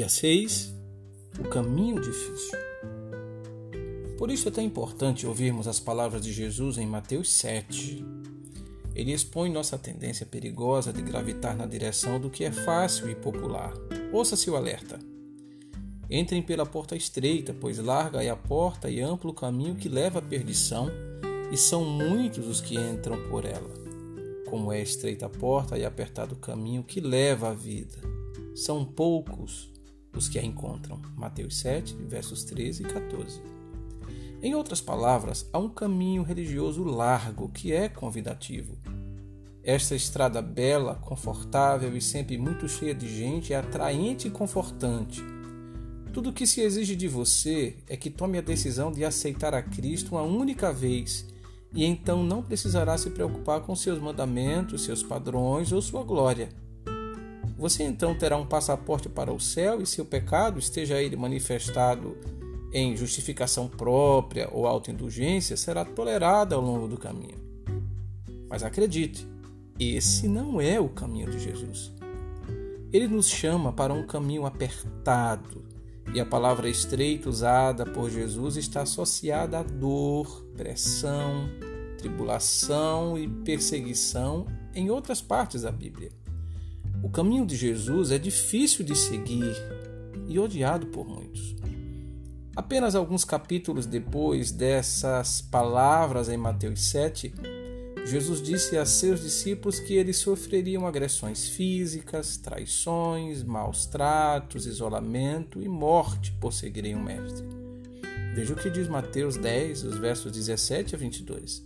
Dia 6 O caminho difícil. Por isso é tão importante ouvirmos as palavras de Jesus em Mateus 7. Ele expõe nossa tendência perigosa de gravitar na direção do que é fácil e popular. Ouça-se o alerta. Entrem pela porta estreita, pois larga é a porta e amplo o caminho que leva à perdição, e são muitos os que entram por ela. Como é estreita a porta e apertado o caminho que leva à vida. São poucos os que a encontram. Mateus 7, versos 13 e 14. Em outras palavras, há um caminho religioso largo que é convidativo. Esta estrada bela, confortável e sempre muito cheia de gente é atraente e confortante. Tudo o que se exige de você é que tome a decisão de aceitar a Cristo uma única vez e então não precisará se preocupar com seus mandamentos, seus padrões ou sua glória. Você então terá um passaporte para o céu e seu pecado, esteja ele manifestado em justificação própria ou autoindulgência, será tolerado ao longo do caminho. Mas acredite, esse não é o caminho de Jesus. Ele nos chama para um caminho apertado, e a palavra estreita usada por Jesus está associada a dor, pressão, tribulação e perseguição em outras partes da Bíblia. O caminho de Jesus é difícil de seguir e odiado por muitos. Apenas alguns capítulos depois dessas palavras em Mateus 7, Jesus disse a seus discípulos que eles sofreriam agressões físicas, traições, maus tratos, isolamento e morte por seguirem o Mestre. Veja o que diz Mateus 10, os versos 17 a 22.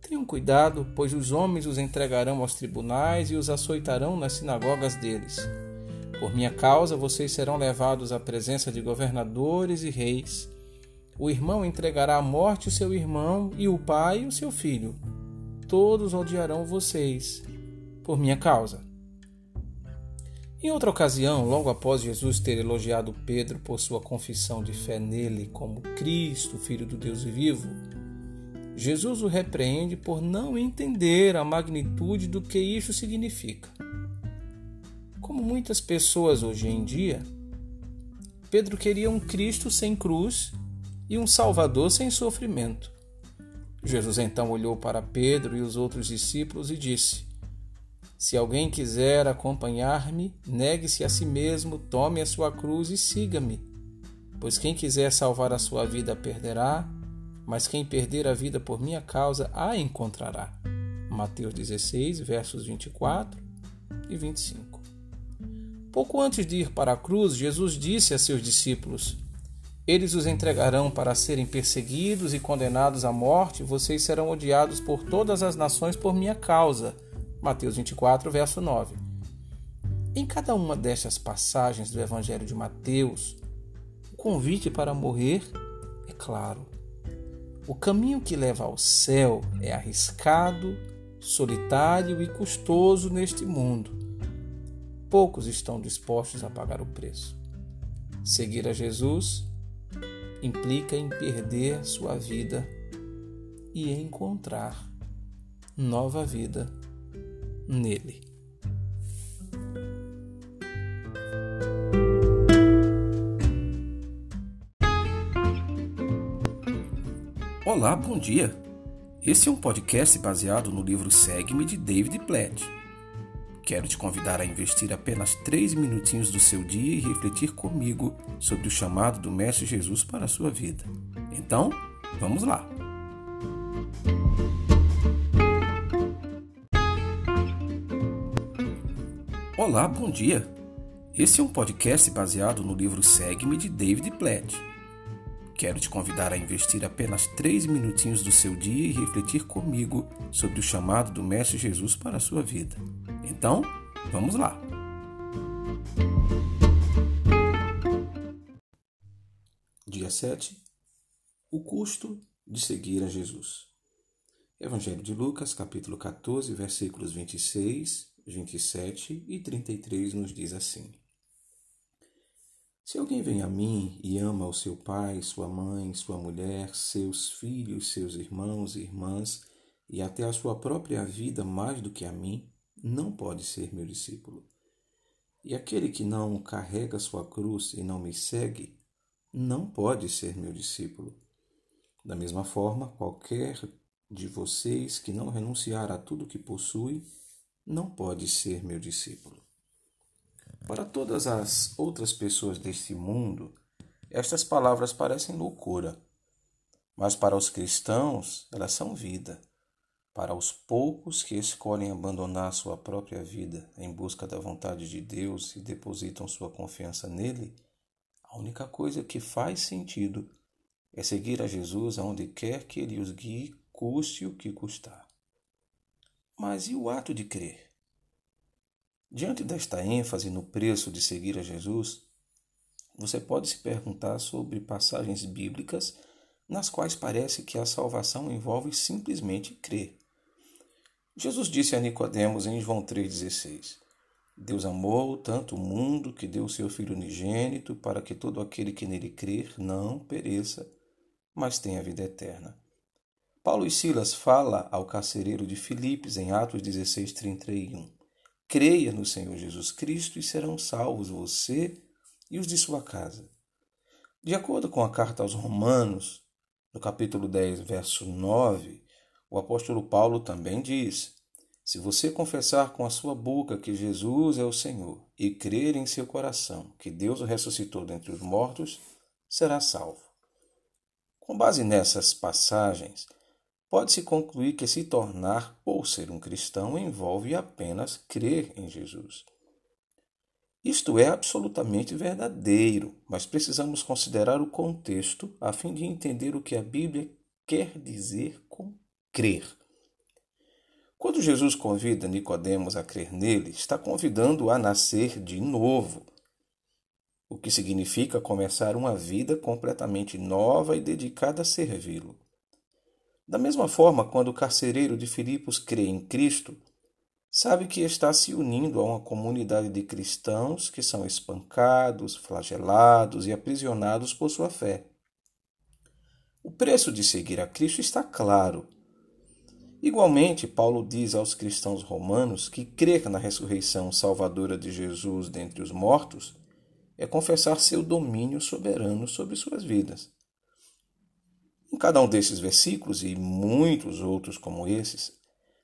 Tenham cuidado, pois os homens os entregarão aos tribunais e os açoitarão nas sinagogas deles. Por minha causa, vocês serão levados à presença de governadores e reis. O irmão entregará à morte o seu irmão e o pai o seu filho. Todos odiarão vocês por minha causa. Em outra ocasião, logo após Jesus ter elogiado Pedro por sua confissão de fé nele como Cristo, Filho do Deus vivo, Jesus o repreende por não entender a magnitude do que isso significa. Como muitas pessoas hoje em dia, Pedro queria um Cristo sem cruz e um Salvador sem sofrimento. Jesus então olhou para Pedro e os outros discípulos e disse: Se alguém quiser acompanhar-me, negue-se a si mesmo, tome a sua cruz e siga-me. Pois quem quiser salvar a sua vida perderá, mas quem perder a vida por minha causa a encontrará. Mateus 16, versos 24 e 25. Pouco antes de ir para a cruz, Jesus disse a seus discípulos: Eles os entregarão para serem perseguidos e condenados à morte, vocês serão odiados por todas as nações por minha causa. Mateus 24, verso 9. Em cada uma destas passagens do Evangelho de Mateus, o convite para morrer é claro. O caminho que leva ao céu é arriscado, solitário e custoso neste mundo. Poucos estão dispostos a pagar o preço. Seguir a Jesus implica em perder sua vida e encontrar nova vida nele. Olá, bom dia. Esse é um podcast baseado no livro Segue-me de David Platt. Quero te convidar a investir apenas três minutinhos do seu dia e refletir comigo sobre o chamado do Mestre Jesus para a sua vida. Então, vamos lá. Olá, bom dia. Esse é um podcast baseado no livro Segue-me de David Platt. Quero te convidar a investir apenas três minutinhos do seu dia e refletir comigo sobre o chamado do Mestre Jesus para a sua vida. Então, vamos lá! Dia 7 O custo de seguir a Jesus. Evangelho de Lucas, capítulo 14, versículos 26, 27 e 33 nos diz assim. Se alguém vem a mim e ama o seu pai, sua mãe, sua mulher, seus filhos, seus irmãos e irmãs, e até a sua própria vida mais do que a mim, não pode ser meu discípulo. E aquele que não carrega sua cruz e não me segue, não pode ser meu discípulo. Da mesma forma, qualquer de vocês que não renunciar a tudo que possui, não pode ser meu discípulo. Para todas as outras pessoas deste mundo, estas palavras parecem loucura, mas para os cristãos elas são vida. Para os poucos que escolhem abandonar sua própria vida em busca da vontade de Deus e depositam sua confiança nele, a única coisa que faz sentido é seguir a Jesus aonde quer que ele os guie, custe o que custar. Mas e o ato de crer? Diante desta ênfase no preço de seguir a Jesus, você pode se perguntar sobre passagens bíblicas nas quais parece que a salvação envolve simplesmente crer. Jesus disse a Nicodemos em João 3,16: Deus amou tanto o mundo que deu o seu Filho unigênito para que todo aquele que nele crer não pereça, mas tenha vida eterna. Paulo e Silas fala ao carcereiro de Filipos em Atos 16:31. Creia no Senhor Jesus Cristo e serão salvos você e os de sua casa. De acordo com a carta aos Romanos, no capítulo 10, verso 9, o apóstolo Paulo também diz: Se você confessar com a sua boca que Jesus é o Senhor e crer em seu coração que Deus o ressuscitou dentre os mortos, será salvo. Com base nessas passagens, pode-se concluir que se tornar ou ser um cristão envolve apenas crer em Jesus. Isto é absolutamente verdadeiro, mas precisamos considerar o contexto a fim de entender o que a Bíblia quer dizer com crer. Quando Jesus convida Nicodemos a crer nele, está convidando-o a nascer de novo, o que significa começar uma vida completamente nova e dedicada a servi-lo. Da mesma forma, quando o carcereiro de Filipos crê em Cristo, sabe que está se unindo a uma comunidade de cristãos que são espancados, flagelados e aprisionados por sua fé. O preço de seguir a Cristo está claro Igualmente, Paulo diz aos cristãos romanos que crer na ressurreição salvadora de Jesus dentre os mortos é confessar seu domínio soberano sobre suas vidas. Em cada um desses versículos e muitos outros como esses,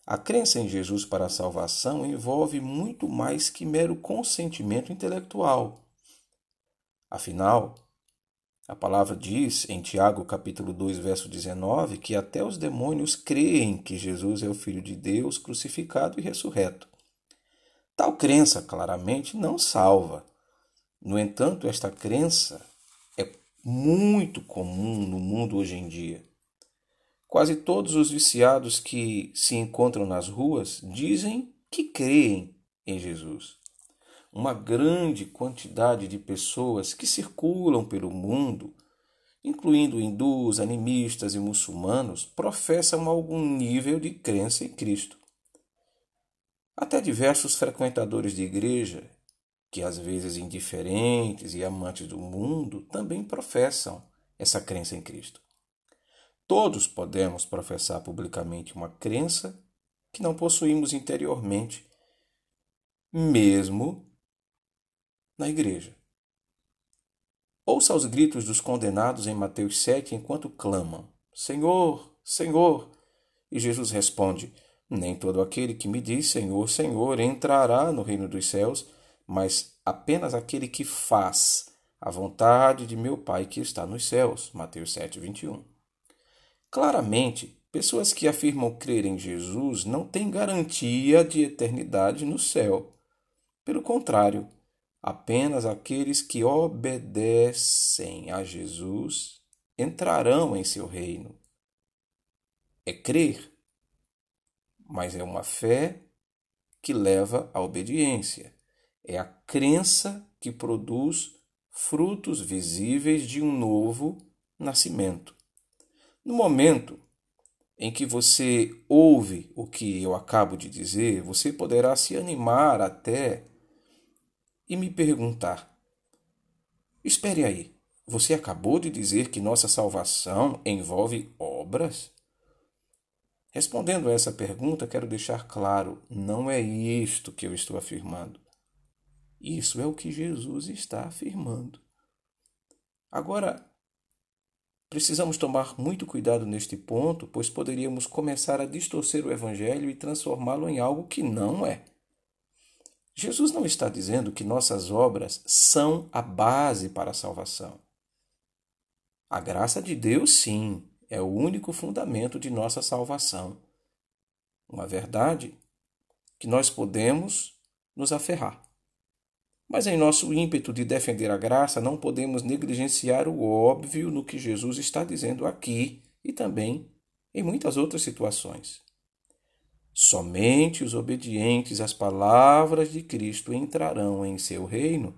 a crença em Jesus para a salvação envolve muito mais que mero consentimento intelectual. Afinal, a palavra diz em Tiago capítulo 2, verso 19, que até os demônios creem que Jesus é o Filho de Deus crucificado e ressurreto. Tal crença claramente não salva. No entanto, esta crença muito comum no mundo hoje em dia. Quase todos os viciados que se encontram nas ruas dizem que creem em Jesus uma grande quantidade de pessoas que circulam pelo mundo, incluindo hindus, animistas e muçulmanos, professam algum nível de crença em Cristo. Até diversos frequentadores de igreja, que às vezes indiferentes e amantes do mundo, também professam essa crença em Cristo. Todos podemos professar publicamente uma crença que não possuímos interiormente, mesmo na igreja. Ouça os gritos dos condenados em Mateus 7 enquanto clamam: Senhor, Senhor! E Jesus responde: Nem todo aquele que me diz Senhor, Senhor entrará no reino dos céus, mas apenas aquele que faz a vontade de meu Pai que está nos céus. Mateus 7, 21. Claramente, pessoas que afirmam crer em Jesus não têm garantia de eternidade no céu. Pelo contrário, Apenas aqueles que obedecem a Jesus entrarão em seu reino. É crer, mas é uma fé que leva à obediência. É a crença que produz frutos visíveis de um novo nascimento. No momento em que você ouve o que eu acabo de dizer, você poderá se animar até e me perguntar: Espere aí, você acabou de dizer que nossa salvação envolve obras? Respondendo a essa pergunta, quero deixar claro: não é isto que eu estou afirmando. Isso é o que Jesus está afirmando. Agora, precisamos tomar muito cuidado neste ponto, pois poderíamos começar a distorcer o Evangelho e transformá-lo em algo que não é. Jesus não está dizendo que nossas obras são a base para a salvação. A graça de Deus, sim, é o único fundamento de nossa salvação. Uma verdade que nós podemos nos aferrar. Mas em nosso ímpeto de defender a graça, não podemos negligenciar o óbvio no que Jesus está dizendo aqui e também em muitas outras situações. Somente os obedientes às palavras de Cristo entrarão em seu reino.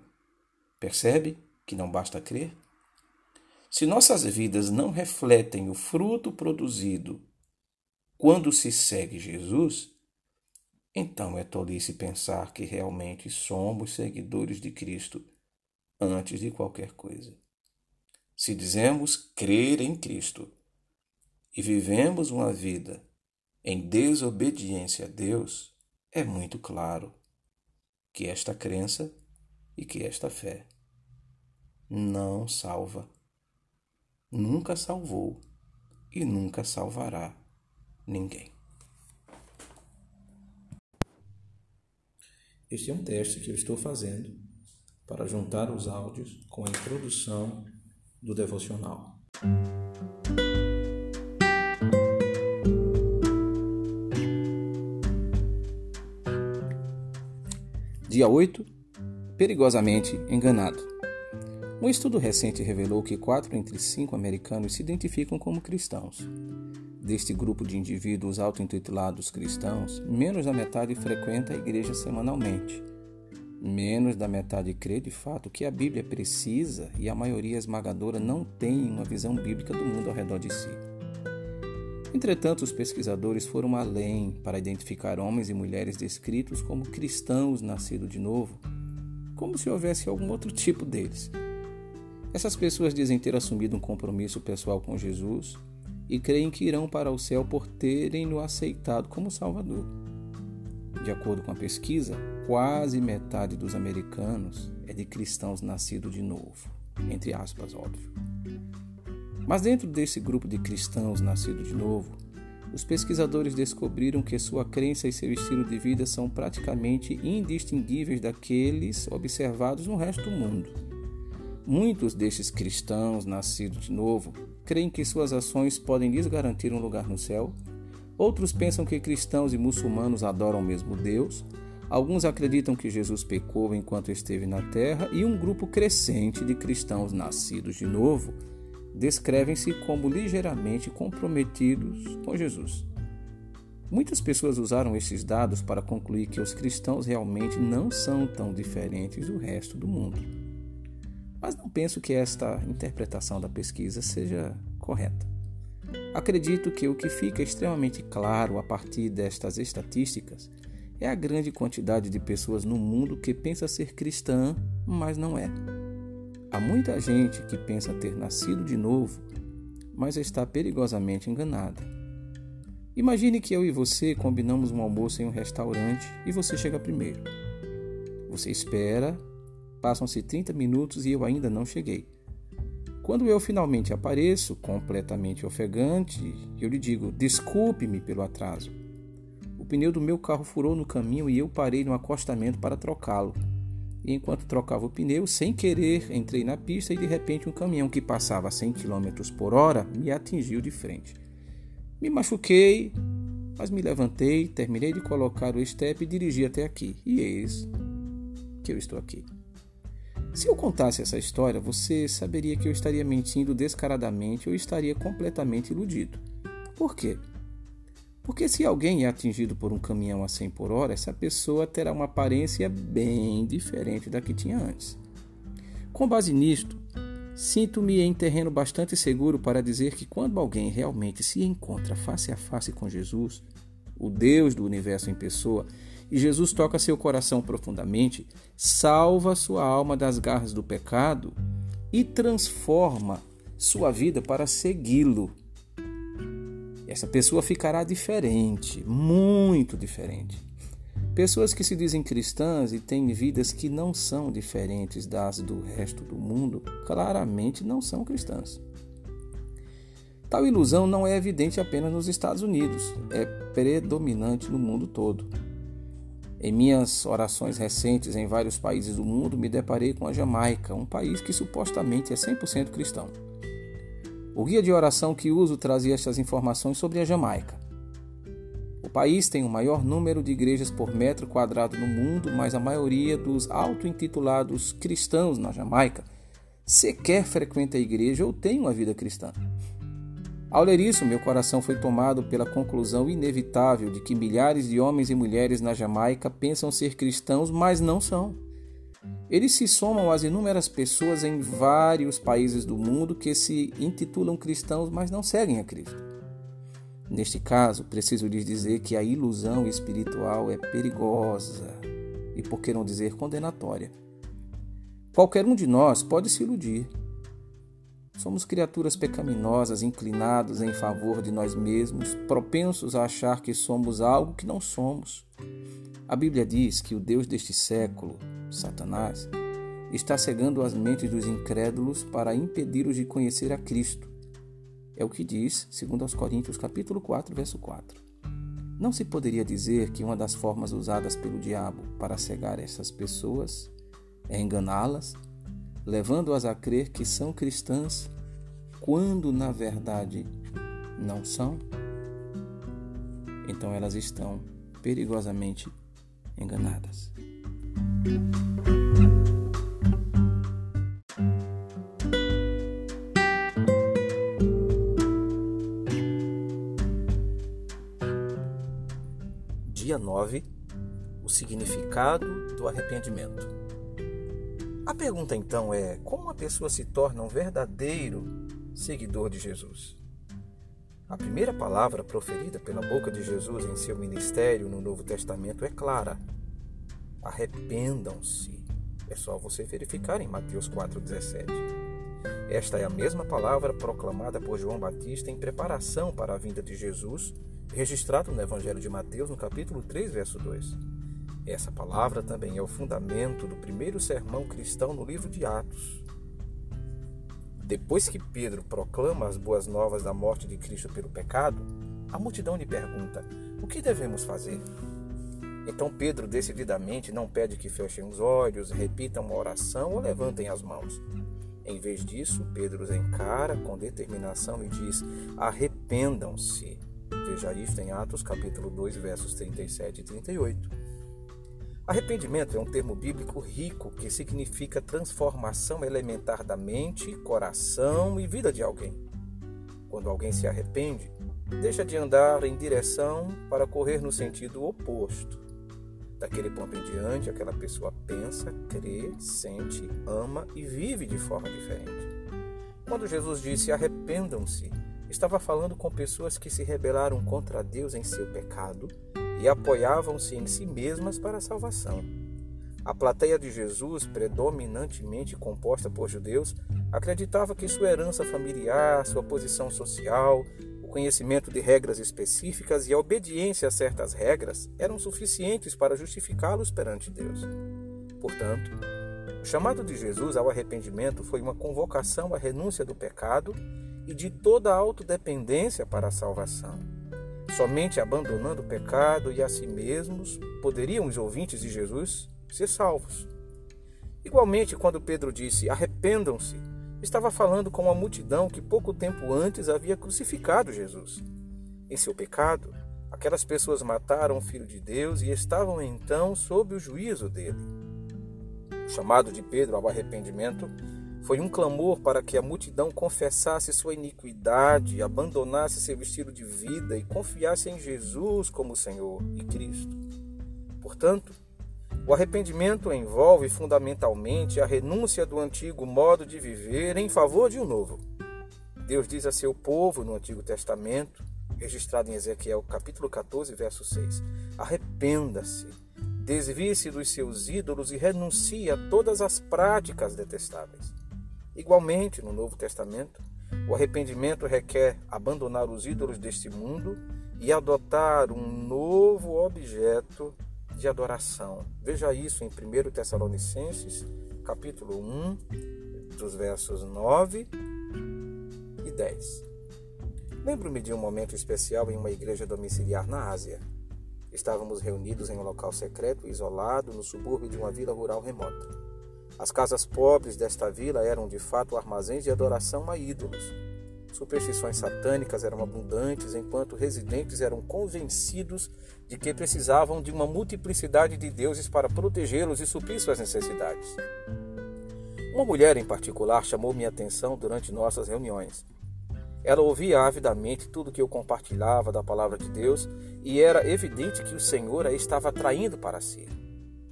Percebe que não basta crer? Se nossas vidas não refletem o fruto produzido quando se segue Jesus, então é tolice pensar que realmente somos seguidores de Cristo antes de qualquer coisa. Se dizemos crer em Cristo e vivemos uma vida em desobediência a Deus, é muito claro que esta crença e que esta fé não salva, nunca salvou e nunca salvará ninguém. Este é um teste que eu estou fazendo para juntar os áudios com a introdução do devocional. Dia 8 Perigosamente enganado. Um estudo recente revelou que quatro entre cinco americanos se identificam como cristãos. Deste grupo de indivíduos auto-intitulados cristãos, menos da metade frequenta a igreja semanalmente. Menos da metade crê de fato que a Bíblia precisa e a maioria esmagadora não tem uma visão bíblica do mundo ao redor de si. Entretanto, os pesquisadores foram além para identificar homens e mulheres descritos como cristãos nascidos de novo, como se houvesse algum outro tipo deles. Essas pessoas dizem ter assumido um compromisso pessoal com Jesus e creem que irão para o céu por terem-no aceitado como Salvador. De acordo com a pesquisa, quase metade dos americanos é de cristãos nascidos de novo, entre aspas, óbvio. Mas dentro desse grupo de cristãos nascidos de novo, os pesquisadores descobriram que sua crença e seu estilo de vida são praticamente indistinguíveis daqueles observados no resto do mundo. Muitos destes cristãos nascidos de novo creem que suas ações podem lhes garantir um lugar no céu. Outros pensam que cristãos e muçulmanos adoram o mesmo Deus. Alguns acreditam que Jesus pecou enquanto esteve na terra, e um grupo crescente de cristãos nascidos de novo descrevem-se como ligeiramente comprometidos com Jesus. Muitas pessoas usaram esses dados para concluir que os cristãos realmente não são tão diferentes do resto do mundo. Mas não penso que esta interpretação da pesquisa seja correta. Acredito que o que fica extremamente claro a partir destas estatísticas é a grande quantidade de pessoas no mundo que pensa ser cristã, mas não é. Há muita gente que pensa ter nascido de novo, mas está perigosamente enganada. Imagine que eu e você combinamos um almoço em um restaurante e você chega primeiro. Você espera, passam-se 30 minutos e eu ainda não cheguei. Quando eu finalmente apareço, completamente ofegante, eu lhe digo: desculpe-me pelo atraso. O pneu do meu carro furou no caminho e eu parei no acostamento para trocá-lo e enquanto trocava o pneu, sem querer, entrei na pista e de repente um caminhão que passava a 100 km por hora me atingiu de frente. Me machuquei, mas me levantei, terminei de colocar o step e dirigi até aqui. E eis que eu estou aqui. Se eu contasse essa história, você saberia que eu estaria mentindo descaradamente ou estaria completamente iludido. Por quê? Porque se alguém é atingido por um caminhão a 100 por hora, essa pessoa terá uma aparência bem diferente da que tinha antes. Com base nisto, sinto-me em terreno bastante seguro para dizer que quando alguém realmente se encontra face a face com Jesus, o Deus do universo em pessoa, e Jesus toca seu coração profundamente, salva sua alma das garras do pecado e transforma sua vida para segui-lo essa pessoa ficará diferente, muito diferente. Pessoas que se dizem cristãs e têm vidas que não são diferentes das do resto do mundo, claramente não são cristãs. Tal ilusão não é evidente apenas nos Estados Unidos, é predominante no mundo todo. Em minhas orações recentes em vários países do mundo, me deparei com a Jamaica, um país que supostamente é 100% cristão. O guia de oração que uso trazia estas informações sobre a Jamaica. O país tem o maior número de igrejas por metro quadrado no mundo, mas a maioria dos auto-intitulados cristãos na Jamaica sequer frequenta a igreja ou tem uma vida cristã. Ao ler isso, meu coração foi tomado pela conclusão inevitável de que milhares de homens e mulheres na Jamaica pensam ser cristãos, mas não são. Eles se somam às inúmeras pessoas em vários países do mundo que se intitulam cristãos, mas não seguem a Cristo. Neste caso, preciso lhes dizer que a ilusão espiritual é perigosa e, por que não dizer, condenatória. Qualquer um de nós pode se iludir. Somos criaturas pecaminosas, inclinados em favor de nós mesmos, propensos a achar que somos algo que não somos. A Bíblia diz que o Deus deste século, Satanás, está cegando as mentes dos incrédulos para impedi-los de conhecer a Cristo. É o que diz, segundo aos Coríntios, capítulo 4, verso 4. Não se poderia dizer que uma das formas usadas pelo diabo para cegar essas pessoas é enganá-las, levando-as a crer que são cristãs, quando na verdade não são? Então elas estão perigosamente enganadas. Dia 9 O significado do arrependimento. A pergunta então é: como uma pessoa se torna um verdadeiro seguidor de Jesus? A primeira palavra proferida pela boca de Jesus em seu ministério no Novo Testamento é clara: arrependam-se. É só você verificar em Mateus 4,17. Esta é a mesma palavra proclamada por João Batista em preparação para a vinda de Jesus registrado no Evangelho de Mateus, no capítulo 3, verso 2. Essa palavra também é o fundamento do primeiro sermão cristão no livro de Atos. Depois que Pedro proclama as boas novas da morte de Cristo pelo pecado, a multidão lhe pergunta: O que devemos fazer? Então Pedro decididamente não pede que fechem os olhos, repitam uma oração ou levantem as mãos. Em vez disso, Pedro os encara com determinação e diz: Arrependam-se Veja isto em Atos capítulo 2, versos 37 e 38. Arrependimento é um termo bíblico rico que significa transformação elementar da mente, coração e vida de alguém. Quando alguém se arrepende, deixa de andar em direção para correr no sentido oposto. Daquele ponto em diante, aquela pessoa pensa, crê, sente, ama e vive de forma diferente. Quando Jesus disse arrependam-se, Estava falando com pessoas que se rebelaram contra Deus em seu pecado e apoiavam-se em si mesmas para a salvação. A plateia de Jesus, predominantemente composta por judeus, acreditava que sua herança familiar, sua posição social, o conhecimento de regras específicas e a obediência a certas regras eram suficientes para justificá-los perante Deus. Portanto, o chamado de Jesus ao arrependimento foi uma convocação à renúncia do pecado e de toda autodependência para a salvação. Somente abandonando o pecado e a si mesmos poderiam os ouvintes de Jesus ser salvos. Igualmente, quando Pedro disse: Arrependam-se, estava falando com uma multidão que pouco tempo antes havia crucificado Jesus. Em seu pecado, aquelas pessoas mataram o Filho de Deus e estavam então sob o juízo dele. O chamado de Pedro ao arrependimento foi um clamor para que a multidão confessasse sua iniquidade, abandonasse seu estilo de vida e confiasse em Jesus como Senhor e Cristo. Portanto, o arrependimento envolve fundamentalmente a renúncia do antigo modo de viver em favor de um novo. Deus diz a seu povo no Antigo Testamento, registrado em Ezequiel capítulo 14, verso 6: Arrependa-se, desvie-se dos seus ídolos e renuncie a todas as práticas detestáveis. Igualmente, no Novo Testamento, o arrependimento requer abandonar os ídolos deste mundo e adotar um novo objeto de adoração. Veja isso em 1 Tessalonicenses, capítulo 1, dos versos 9 e 10. Lembro-me de um momento especial em uma igreja domiciliar na Ásia. Estávamos reunidos em um local secreto e isolado no subúrbio de uma vila rural remota. As casas pobres desta vila eram de fato armazéns de adoração a ídolos. Superstições satânicas eram abundantes, enquanto residentes eram convencidos de que precisavam de uma multiplicidade de deuses para protegê-los e suprir suas necessidades. Uma mulher em particular chamou minha atenção durante nossas reuniões. Ela ouvia avidamente tudo que eu compartilhava da palavra de Deus e era evidente que o Senhor a estava atraindo para si.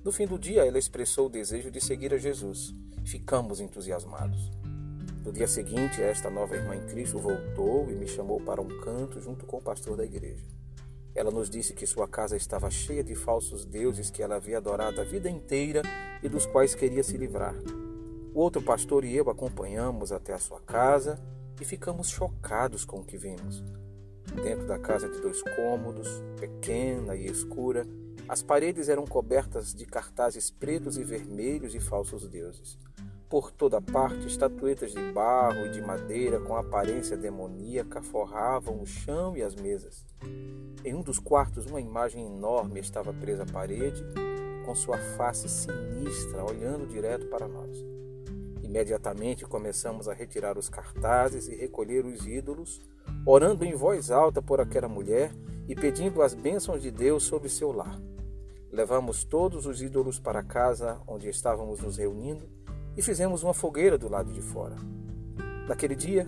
No fim do dia, ela expressou o desejo de seguir a Jesus. Ficamos entusiasmados. No dia seguinte, esta nova irmã em Cristo voltou e me chamou para um canto junto com o pastor da igreja. Ela nos disse que sua casa estava cheia de falsos deuses que ela havia adorado a vida inteira e dos quais queria se livrar. O outro pastor e eu acompanhamos até a sua casa e ficamos chocados com o que vimos. Dentro da casa de dois cômodos, pequena e escura, as paredes eram cobertas de cartazes pretos e vermelhos e falsos deuses. Por toda parte, estatuetas de barro e de madeira com aparência demoníaca forravam o chão e as mesas. Em um dos quartos, uma imagem enorme estava presa à parede, com sua face sinistra olhando direto para nós. Imediatamente começamos a retirar os cartazes e recolher os ídolos, orando em voz alta por aquela mulher e pedindo as bênçãos de Deus sobre seu lar. Levamos todos os ídolos para casa onde estávamos nos reunindo e fizemos uma fogueira do lado de fora. Naquele dia,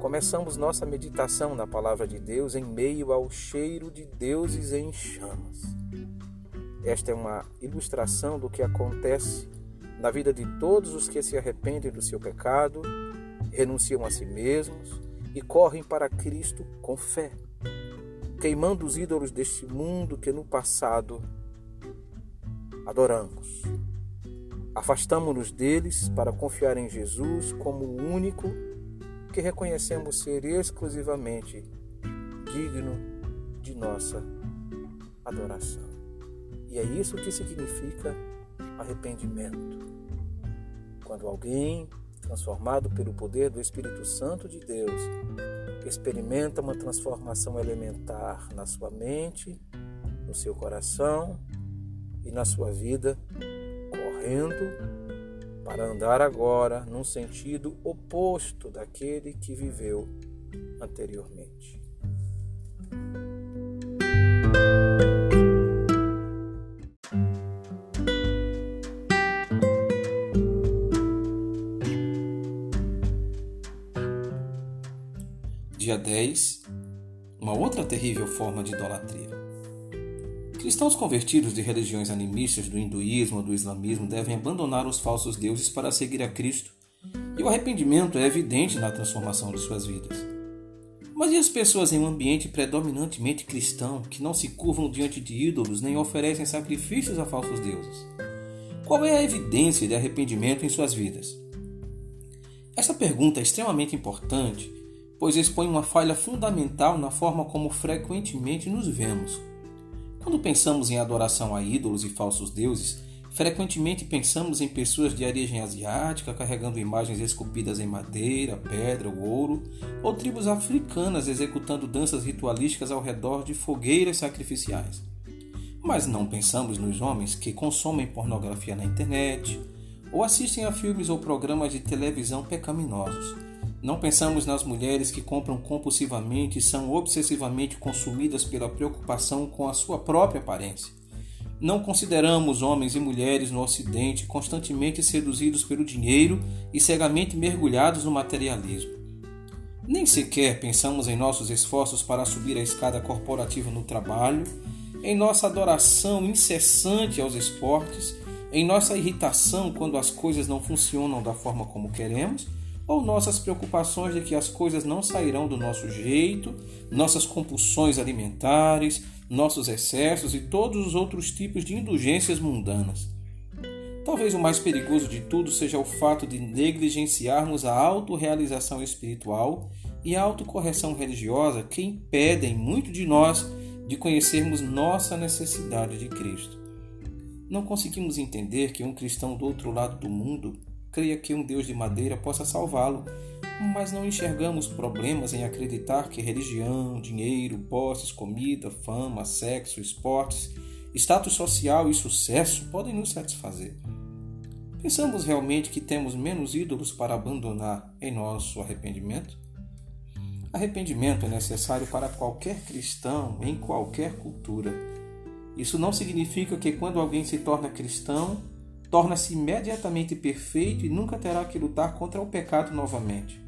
começamos nossa meditação na palavra de Deus em meio ao cheiro de deuses em chamas. Esta é uma ilustração do que acontece na vida de todos os que se arrependem do seu pecado, renunciam a si mesmos e correm para Cristo com fé, queimando os ídolos deste mundo que no passado adoramos. Afastamos-nos deles para confiar em Jesus como o único que reconhecemos ser exclusivamente digno de nossa adoração. E é isso que significa arrependimento. Quando alguém, transformado pelo poder do Espírito Santo de Deus, experimenta uma transformação elementar na sua mente, no seu coração e na sua vida, correndo para andar agora num sentido oposto daquele que viveu anteriormente. Dia 10 Uma outra terrível forma de idolatria. Cristãos convertidos de religiões animistas, do hinduísmo ou do islamismo devem abandonar os falsos deuses para seguir a Cristo, e o arrependimento é evidente na transformação de suas vidas. Mas e as pessoas em um ambiente predominantemente cristão que não se curvam diante de ídolos nem oferecem sacrifícios a falsos deuses? Qual é a evidência de arrependimento em suas vidas? Essa pergunta é extremamente importante pois expõe uma falha fundamental na forma como frequentemente nos vemos. Quando pensamos em adoração a ídolos e falsos deuses, frequentemente pensamos em pessoas de origem asiática carregando imagens esculpidas em madeira, pedra ou ouro, ou tribos africanas executando danças ritualísticas ao redor de fogueiras sacrificiais. Mas não pensamos nos homens que consomem pornografia na internet ou assistem a filmes ou programas de televisão pecaminosos não pensamos nas mulheres que compram compulsivamente e são obsessivamente consumidas pela preocupação com a sua própria aparência. Não consideramos homens e mulheres no Ocidente constantemente seduzidos pelo dinheiro e cegamente mergulhados no materialismo. Nem sequer pensamos em nossos esforços para subir a escada corporativa no trabalho, em nossa adoração incessante aos esportes, em nossa irritação quando as coisas não funcionam da forma como queremos ou nossas preocupações de que as coisas não sairão do nosso jeito, nossas compulsões alimentares, nossos excessos e todos os outros tipos de indulgências mundanas. Talvez o mais perigoso de tudo seja o fato de negligenciarmos a autorrealização espiritual e a autocorreção religiosa que impedem muito de nós de conhecermos nossa necessidade de Cristo. Não conseguimos entender que um cristão do outro lado do mundo creia que um Deus de madeira possa salvá-lo, mas não enxergamos problemas em acreditar que religião, dinheiro, posses, comida, fama, sexo, esportes, status social e sucesso podem nos satisfazer. Pensamos realmente que temos menos ídolos para abandonar em nosso arrependimento? Arrependimento é necessário para qualquer cristão em qualquer cultura. Isso não significa que quando alguém se torna cristão, torna-se imediatamente perfeito e nunca terá que lutar contra o pecado novamente.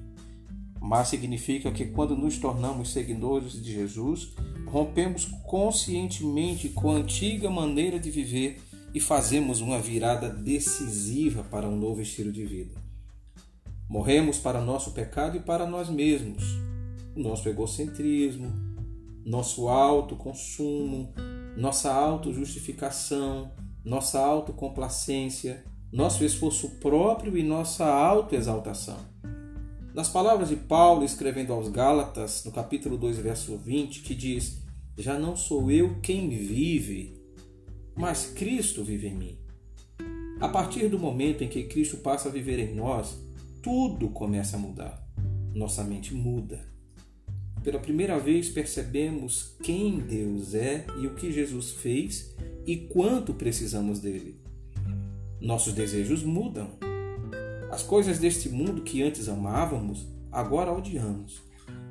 Mas significa que quando nos tornamos seguidores de Jesus, rompemos conscientemente com a antiga maneira de viver e fazemos uma virada decisiva para um novo estilo de vida. Morremos para nosso pecado e para nós mesmos, nosso egocentrismo, nosso autoconsumo, nossa autojustificação, nossa autocomplacência, nosso esforço próprio e nossa autoexaltação. Nas palavras de Paulo escrevendo aos Gálatas, no capítulo 2, verso 20, que diz: Já não sou eu quem vive, mas Cristo vive em mim. A partir do momento em que Cristo passa a viver em nós, tudo começa a mudar. Nossa mente muda. Pela primeira vez percebemos quem Deus é e o que Jesus fez e quanto precisamos dele. Nossos desejos mudam. As coisas deste mundo que antes amávamos, agora odiamos.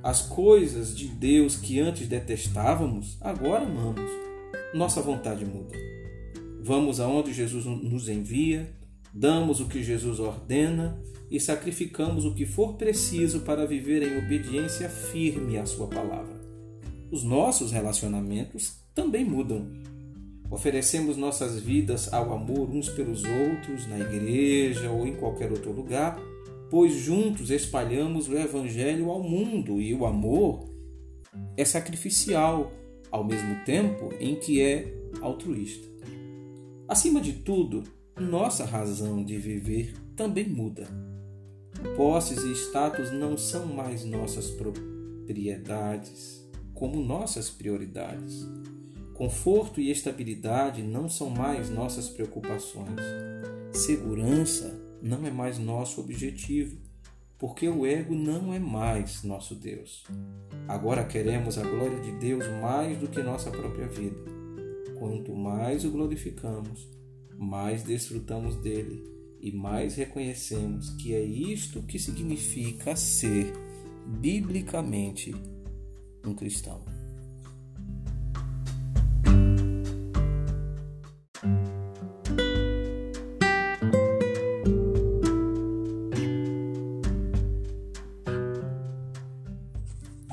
As coisas de Deus que antes detestávamos, agora amamos. Nossa vontade muda. Vamos aonde Jesus nos envia, damos o que Jesus ordena e sacrificamos o que for preciso para viver em obediência firme à Sua palavra. Os nossos relacionamentos também mudam. Oferecemos nossas vidas ao amor uns pelos outros, na igreja ou em qualquer outro lugar, pois juntos espalhamos o Evangelho ao mundo e o amor é sacrificial, ao mesmo tempo em que é altruísta. Acima de tudo, nossa razão de viver também muda. Posses e status não são mais nossas propriedades, como nossas prioridades. Conforto e estabilidade não são mais nossas preocupações. Segurança não é mais nosso objetivo, porque o ego não é mais nosso Deus. Agora queremos a glória de Deus mais do que nossa própria vida. Quanto mais o glorificamos, mais desfrutamos dele e mais reconhecemos que é isto que significa ser biblicamente um cristão.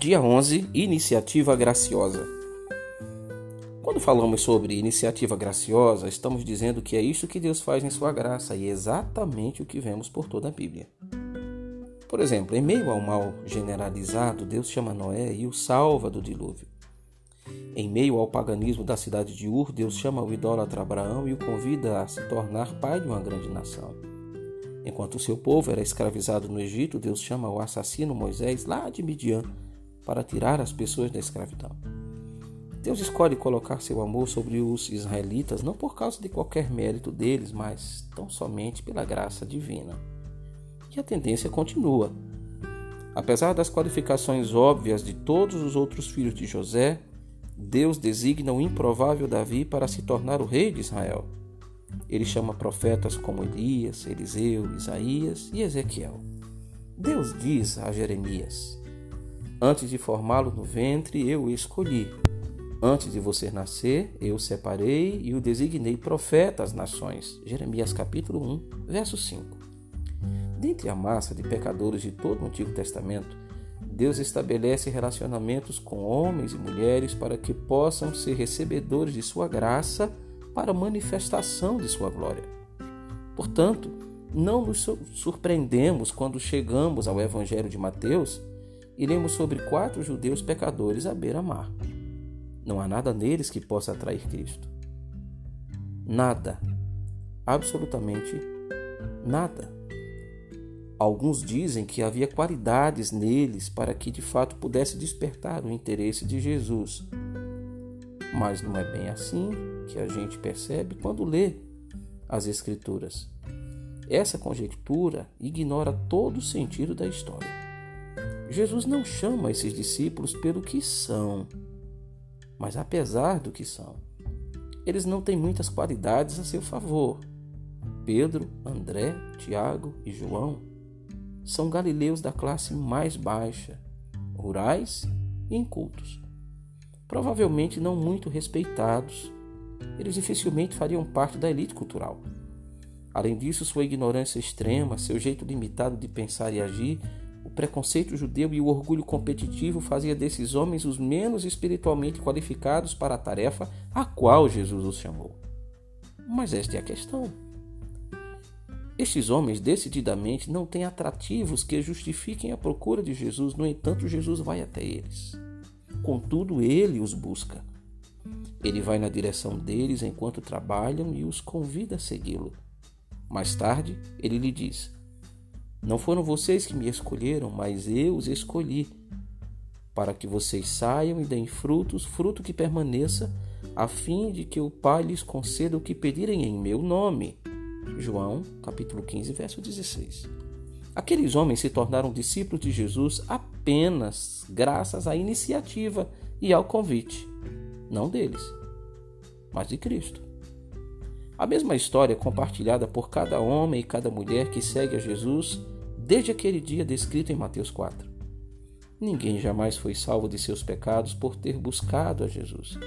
Dia 11 Iniciativa Graciosa falamos sobre iniciativa graciosa, estamos dizendo que é isso que Deus faz em sua graça e é exatamente o que vemos por toda a Bíblia. Por exemplo, em meio ao mal generalizado, Deus chama Noé e o salva do dilúvio. Em meio ao paganismo da cidade de Ur, Deus chama o idólatra Abraão e o convida a se tornar pai de uma grande nação. Enquanto seu povo era escravizado no Egito, Deus chama o assassino Moisés lá de Midian para tirar as pessoas da escravidão. Deus escolhe colocar seu amor sobre os israelitas não por causa de qualquer mérito deles, mas tão somente pela graça divina. E a tendência continua. Apesar das qualificações óbvias de todos os outros filhos de José, Deus designa o improvável Davi para se tornar o rei de Israel. Ele chama profetas como Elias, Eliseu, Isaías e Ezequiel. Deus diz a Jeremias: Antes de formá-lo no ventre, eu o escolhi Antes de você nascer, eu separei e o designei profeta às nações. Jeremias capítulo 1, verso 5. Dentre a massa de pecadores de todo o Antigo Testamento, Deus estabelece relacionamentos com homens e mulheres para que possam ser recebedores de sua graça para manifestação de sua glória. Portanto, não nos surpreendemos quando chegamos ao Evangelho de Mateus e lemos sobre quatro judeus pecadores à beira-mar. Não há nada neles que possa atrair Cristo. Nada. Absolutamente nada. Alguns dizem que havia qualidades neles para que de fato pudesse despertar o interesse de Jesus. Mas não é bem assim que a gente percebe quando lê as Escrituras. Essa conjectura ignora todo o sentido da história. Jesus não chama esses discípulos pelo que são, mas apesar do que são. Eles não têm muitas qualidades a seu favor. Pedro, André, Tiago e João são galileus da classe mais baixa, rurais e incultos. Provavelmente não muito respeitados, eles dificilmente fariam parte da elite cultural. Além disso, sua ignorância extrema, seu jeito limitado de pensar e agir, o preconceito judeu e o orgulho competitivo fazia desses homens os menos espiritualmente qualificados para a tarefa a qual Jesus os chamou. Mas esta é a questão. Estes homens decididamente não têm atrativos que justifiquem a procura de Jesus, no entanto, Jesus vai até eles. Contudo, ele os busca. Ele vai na direção deles enquanto trabalham e os convida a segui-lo. Mais tarde, ele lhe diz: Não foram vocês que me escolheram, mas eu os escolhi, para que vocês saiam e deem frutos, fruto que permaneça, a fim de que o Pai lhes conceda o que pedirem em meu nome. João, capítulo 15, verso 16. Aqueles homens se tornaram discípulos de Jesus apenas graças à iniciativa e ao convite, não deles, mas de Cristo. A mesma história compartilhada por cada homem e cada mulher que segue a Jesus desde aquele dia descrito em Mateus 4. Ninguém jamais foi salvo de seus pecados por ter buscado a Jesus.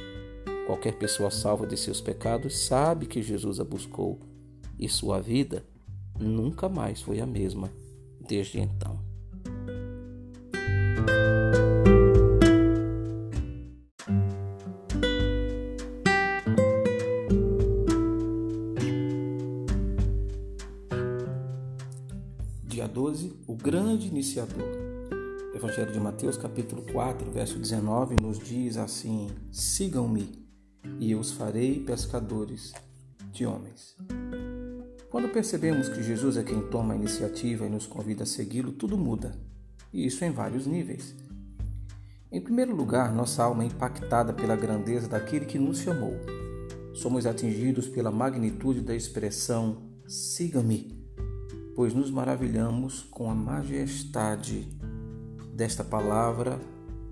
Qualquer pessoa salva de seus pecados sabe que Jesus a buscou e sua vida nunca mais foi a mesma desde então. Iniciador. Evangelho de Mateus, capítulo 4, verso 19, nos diz assim: Sigam-me, e eu os farei pescadores de homens. Quando percebemos que Jesus é quem toma a iniciativa e nos convida a segui-lo, tudo muda, e isso em vários níveis. Em primeiro lugar, nossa alma é impactada pela grandeza daquele que nos chamou. Somos atingidos pela magnitude da expressão siga-me pois nos maravilhamos com a majestade desta palavra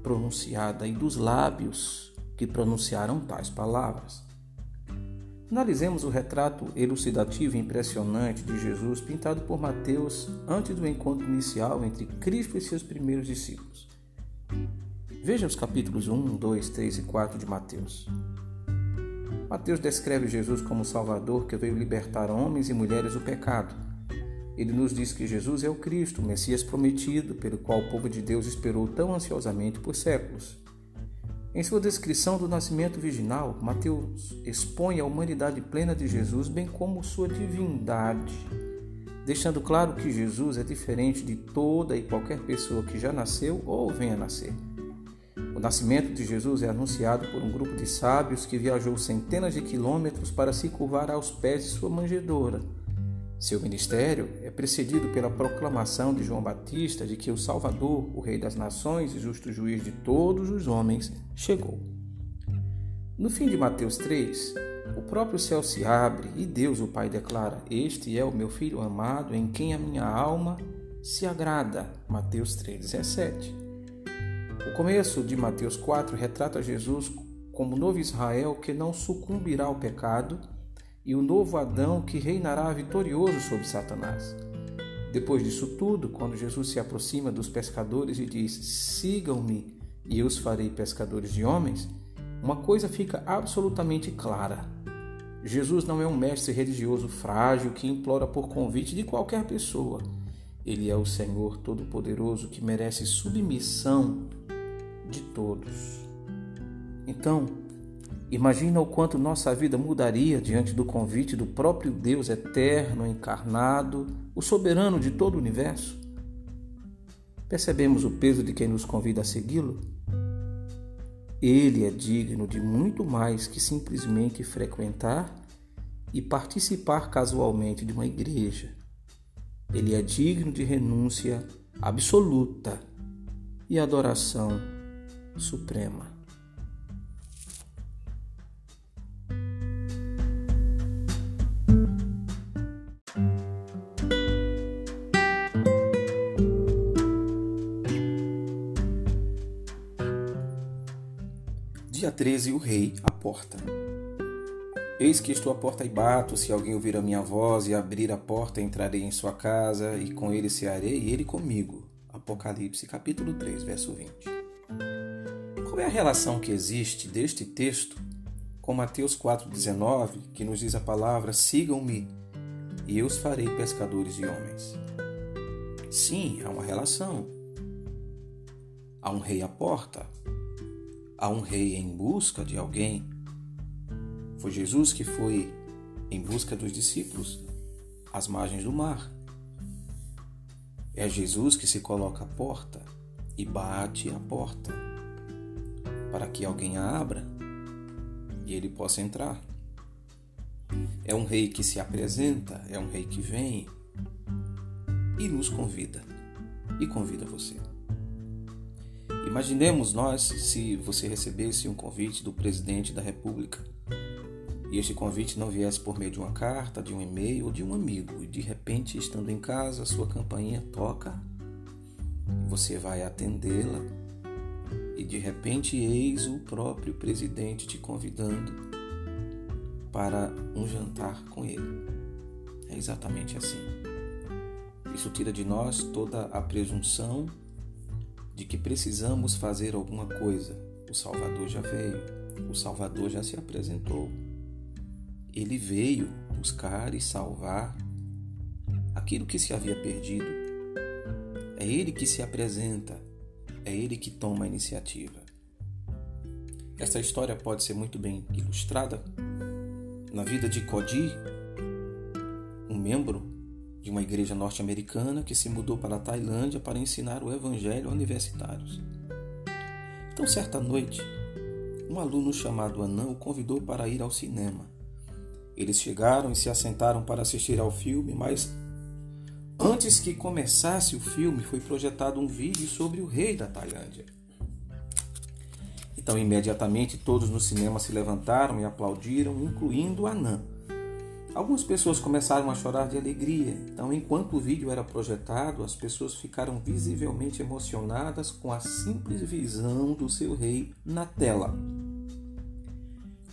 pronunciada e dos lábios que pronunciaram tais palavras. Analisemos o retrato elucidativo e impressionante de Jesus pintado por Mateus antes do encontro inicial entre Cristo e seus primeiros discípulos. Veja os capítulos 1, 2, 3 e 4 de Mateus. Mateus descreve Jesus como Salvador que veio libertar homens e mulheres do pecado ele nos diz que Jesus é o Cristo, o Messias prometido, pelo qual o povo de Deus esperou tão ansiosamente por séculos. Em sua descrição do nascimento virginal, Mateus expõe a humanidade plena de Jesus, bem como sua divindade, deixando claro que Jesus é diferente de toda e qualquer pessoa que já nasceu ou venha nascer. O nascimento de Jesus é anunciado por um grupo de sábios que viajou centenas de quilômetros para se curvar aos pés de sua manjedoura seu ministério é precedido pela proclamação de João Batista de que o Salvador, o Rei das Nações e justo juiz de todos os homens, chegou. No fim de Mateus 3, o próprio céu se abre e Deus, o Pai, declara: Este é o meu filho amado, em quem a minha alma se agrada. Mateus 3,17. O começo de Mateus 4 retrata Jesus como novo Israel que não sucumbirá ao pecado e o novo Adão que reinará vitorioso sobre Satanás. Depois disso tudo, quando Jesus se aproxima dos pescadores e diz: Sigam-me e eu os farei pescadores de homens, uma coisa fica absolutamente clara. Jesus não é um mestre religioso frágil que implora por convite de qualquer pessoa. Ele é o Senhor Todo-Poderoso que merece submissão de todos. Então, Imagina o quanto nossa vida mudaria diante do convite do próprio Deus eterno, encarnado, o soberano de todo o universo. Percebemos o peso de quem nos convida a segui-lo? Ele é digno de muito mais que simplesmente frequentar e participar casualmente de uma igreja. Ele é digno de renúncia absoluta e adoração suprema. Rei à porta. Eis que estou à porta e bato, se alguém ouvir a minha voz e abrir a porta, entrarei em sua casa e com ele cearei e ele comigo. Apocalipse capítulo 3, verso 20. Qual é a relação que existe deste texto com Mateus 4,19, que nos diz a palavra: sigam-me e eu os farei pescadores de homens? Sim, há uma relação. Há um rei à porta, há um rei em busca de alguém foi Jesus que foi em busca dos discípulos às margens do mar. É Jesus que se coloca à porta e bate a porta para que alguém a abra e ele possa entrar. É um rei que se apresenta, é um rei que vem e nos convida e convida você. Imaginemos nós se você recebesse um convite do presidente da República e este convite não viesse por meio de uma carta, de um e-mail ou de um amigo, e de repente, estando em casa, sua campainha toca, você vai atendê-la, e de repente, eis o próprio presidente te convidando para um jantar com ele. É exatamente assim. Isso tira de nós toda a presunção de que precisamos fazer alguma coisa. O Salvador já veio, o Salvador já se apresentou ele veio buscar e salvar aquilo que se havia perdido. É ele que se apresenta, é ele que toma a iniciativa. Esta história pode ser muito bem ilustrada na vida de Cody, um membro de uma igreja norte-americana que se mudou para a Tailândia para ensinar o evangelho a universitários. Então, certa noite, um aluno chamado Anã o convidou para ir ao cinema. Eles chegaram e se assentaram para assistir ao filme, mas antes que começasse o filme, foi projetado um vídeo sobre o rei da Tailândia. Então, imediatamente, todos no cinema se levantaram e aplaudiram, incluindo Anã. Algumas pessoas começaram a chorar de alegria. Então, enquanto o vídeo era projetado, as pessoas ficaram visivelmente emocionadas com a simples visão do seu rei na tela.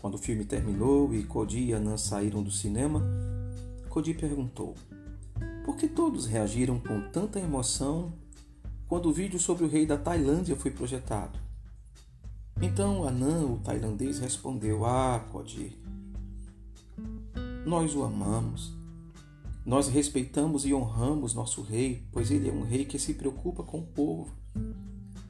Quando o filme terminou e Cody e Anand saíram do cinema, Cody perguntou: Por que todos reagiram com tanta emoção quando o vídeo sobre o rei da Tailândia foi projetado? Então Anand, o tailandês, respondeu: Ah, Cody, nós o amamos. Nós respeitamos e honramos nosso rei, pois ele é um rei que se preocupa com o povo.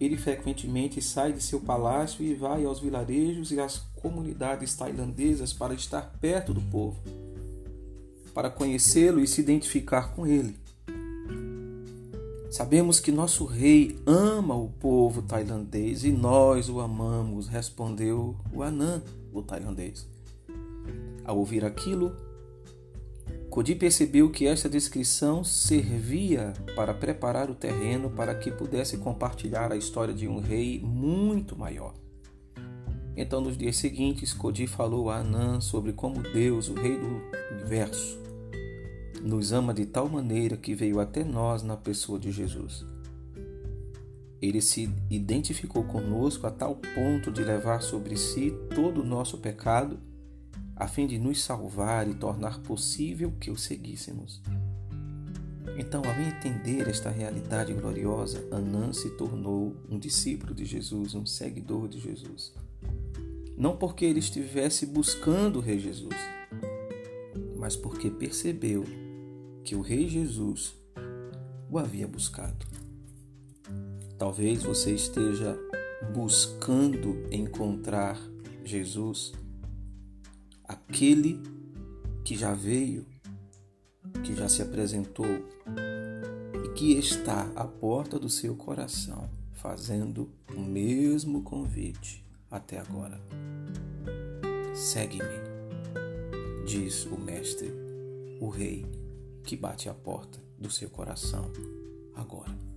Ele frequentemente sai de seu palácio e vai aos vilarejos e às comunidades tailandesas para estar perto do povo, para conhecê-lo e se identificar com ele. Sabemos que nosso rei ama o povo tailandês e nós o amamos, respondeu o Anã, o tailandês. Ao ouvir aquilo, Cody percebeu que esta descrição servia para preparar o terreno para que pudesse compartilhar a história de um rei muito maior. Então, nos dias seguintes, Cody falou a Anã sobre como Deus, o Rei do Universo, nos ama de tal maneira que veio até nós na pessoa de Jesus. Ele se identificou conosco a tal ponto de levar sobre si todo o nosso pecado a fim de nos salvar e tornar possível que o seguíssemos. Então, ao entender esta realidade gloriosa, Anã se tornou um discípulo de Jesus, um seguidor de Jesus. Não porque ele estivesse buscando o Rei Jesus, mas porque percebeu que o Rei Jesus o havia buscado. Talvez você esteja buscando encontrar Jesus aquele que já veio, que já se apresentou e que está à porta do seu coração, fazendo o mesmo convite até agora. Segue-me, diz o Mestre, o Rei, que bate à porta do seu coração agora.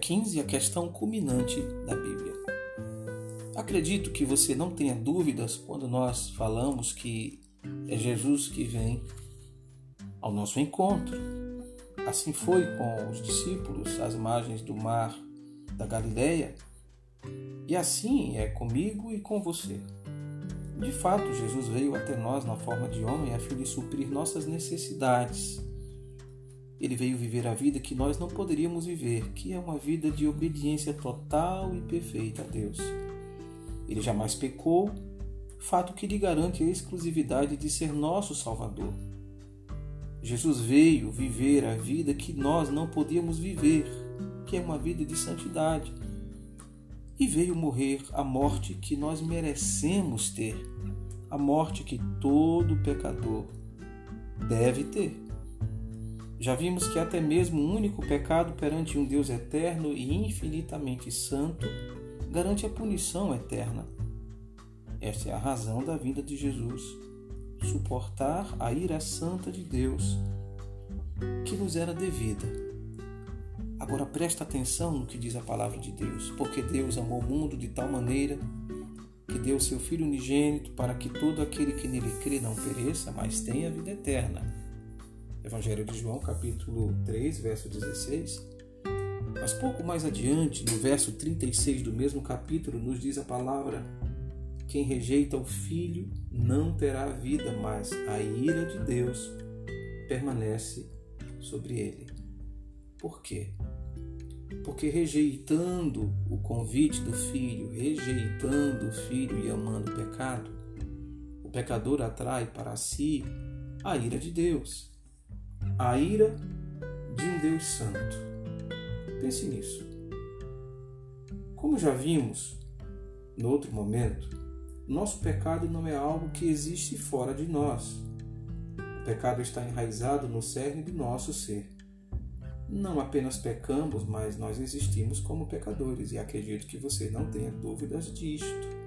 15, a questão culminante da Bíblia. Acredito que você não tenha dúvidas quando nós falamos que é Jesus que vem ao nosso encontro. Assim foi com os discípulos às margens do mar da Galileia, e assim é comigo e com você. De fato, Jesus veio até nós na forma de homem a fim de suprir nossas necessidades. Ele veio viver a vida que nós não poderíamos viver, que é uma vida de obediência total e perfeita a Deus. Ele jamais pecou, fato que lhe garante a exclusividade de ser nosso Salvador. Jesus veio viver a vida que nós não podíamos viver, que é uma vida de santidade e veio morrer a morte que nós merecemos ter, a morte que todo pecador deve ter. Já vimos que até mesmo um único pecado perante um Deus eterno e infinitamente santo garante a punição eterna. Esta é a razão da vinda de Jesus, suportar a ira santa de Deus que nos era devida Agora presta atenção no que diz a palavra de Deus, porque Deus amou o mundo de tal maneira que deu seu Filho unigênito para que todo aquele que nele crê não pereça, mas tenha a vida eterna. Evangelho de João, capítulo 3, verso 16. Mas pouco mais adiante, no verso 36 do mesmo capítulo, nos diz a palavra: Quem rejeita o Filho não terá vida, mas a ira de Deus permanece sobre ele. Por quê? Porque rejeitando o convite do filho, rejeitando o filho e amando o pecado, o pecador atrai para si a ira de Deus, a ira de um Deus santo. Pense nisso. Como já vimos no outro momento, nosso pecado não é algo que existe fora de nós. O pecado está enraizado no cerne do nosso ser não apenas pecamos, mas nós existimos como pecadores e acredito que você não tenha dúvidas disto.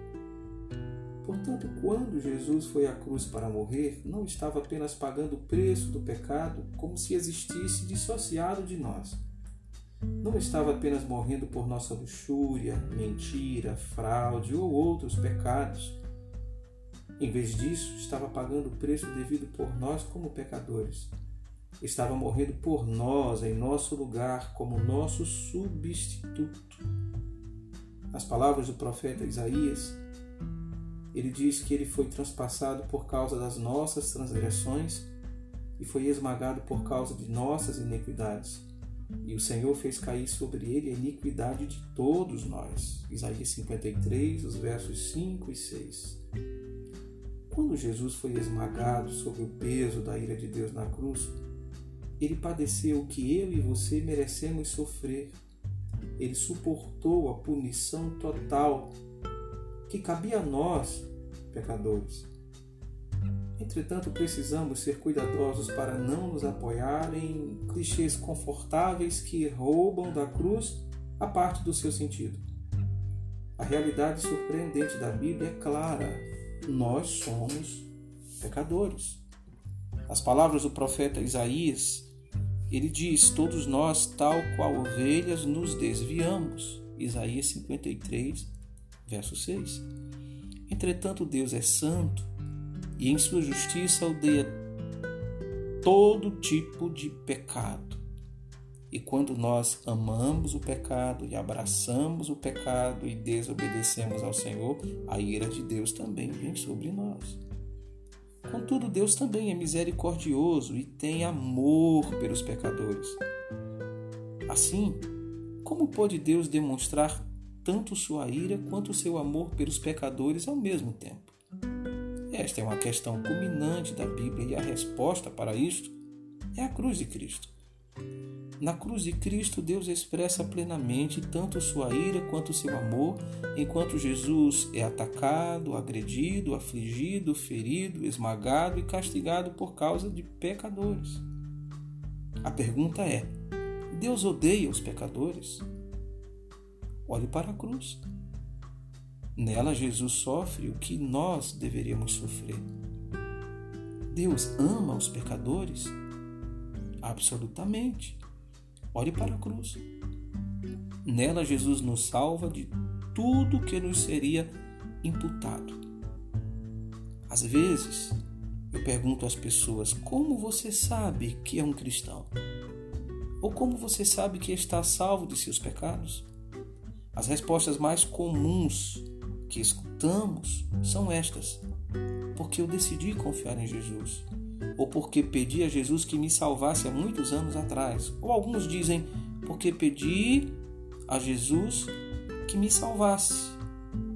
Portanto, quando Jesus foi à cruz para morrer, não estava apenas pagando o preço do pecado como se existisse dissociado de nós. Não estava apenas morrendo por nossa luxúria, mentira, fraude ou outros pecados. Em vez disso, estava pagando o preço devido por nós como pecadores estava morrendo por nós, em nosso lugar, como nosso substituto. As palavras do profeta Isaías, ele diz que ele foi transpassado por causa das nossas transgressões e foi esmagado por causa de nossas iniquidades. E o Senhor fez cair sobre ele a iniquidade de todos nós. Isaías 53, os versos 5 e 6. Quando Jesus foi esmagado sob o peso da ira de Deus na cruz, ele padeceu o que eu e você merecemos sofrer. Ele suportou a punição total que cabia a nós, pecadores. Entretanto, precisamos ser cuidadosos para não nos apoiar em clichês confortáveis que roubam da cruz a parte do seu sentido. A realidade surpreendente da Bíblia é clara: nós somos pecadores. As palavras do profeta Isaías ele diz: Todos nós, tal qual ovelhas, nos desviamos. Isaías 53, verso 6. Entretanto, Deus é santo e em sua justiça odeia todo tipo de pecado. E quando nós amamos o pecado e abraçamos o pecado e desobedecemos ao Senhor, a ira de Deus também vem sobre nós. Contudo, Deus também é misericordioso e tem amor pelos pecadores. Assim, como pode Deus demonstrar tanto sua ira quanto seu amor pelos pecadores ao mesmo tempo? Esta é uma questão culminante da Bíblia e a resposta para isto é a cruz de Cristo. Na cruz de Cristo, Deus expressa plenamente tanto sua ira quanto seu amor, enquanto Jesus é atacado, agredido, afligido, ferido, esmagado e castigado por causa de pecadores. A pergunta é: Deus odeia os pecadores? Olhe para a cruz. Nela, Jesus sofre o que nós deveríamos sofrer. Deus ama os pecadores? Absolutamente. Olhe para a cruz. Nela, Jesus nos salva de tudo que nos seria imputado. Às vezes, eu pergunto às pessoas: como você sabe que é um cristão? Ou como você sabe que está salvo de seus pecados? As respostas mais comuns que escutamos são estas: porque eu decidi confiar em Jesus, ou porque pedi a Jesus que me salvasse há muitos anos atrás, ou alguns dizem porque pedi a Jesus que me salvasse,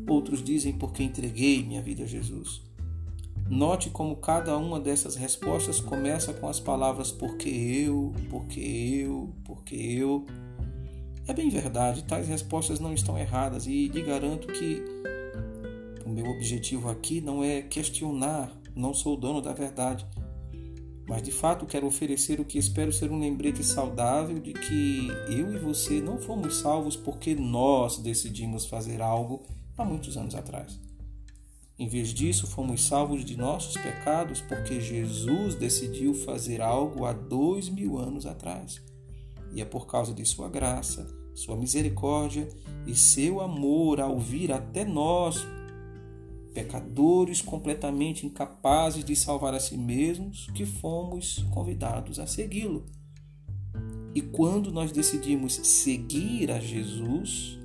outros dizem porque entreguei minha vida a Jesus. Note como cada uma dessas respostas começa com as palavras porque eu, porque eu, porque eu. É bem verdade, tais respostas não estão erradas e lhe garanto que o meu objetivo aqui não é questionar, não sou dono da verdade, mas de fato quero oferecer o que espero ser um lembrete saudável de que eu e você não fomos salvos porque nós decidimos fazer algo há muitos anos atrás. Em vez disso, fomos salvos de nossos pecados porque Jesus decidiu fazer algo há dois mil anos atrás. E é por causa de Sua graça, Sua misericórdia e seu amor ao vir até nós, pecadores completamente incapazes de salvar a si mesmos, que fomos convidados a segui-lo. E quando nós decidimos seguir a Jesus,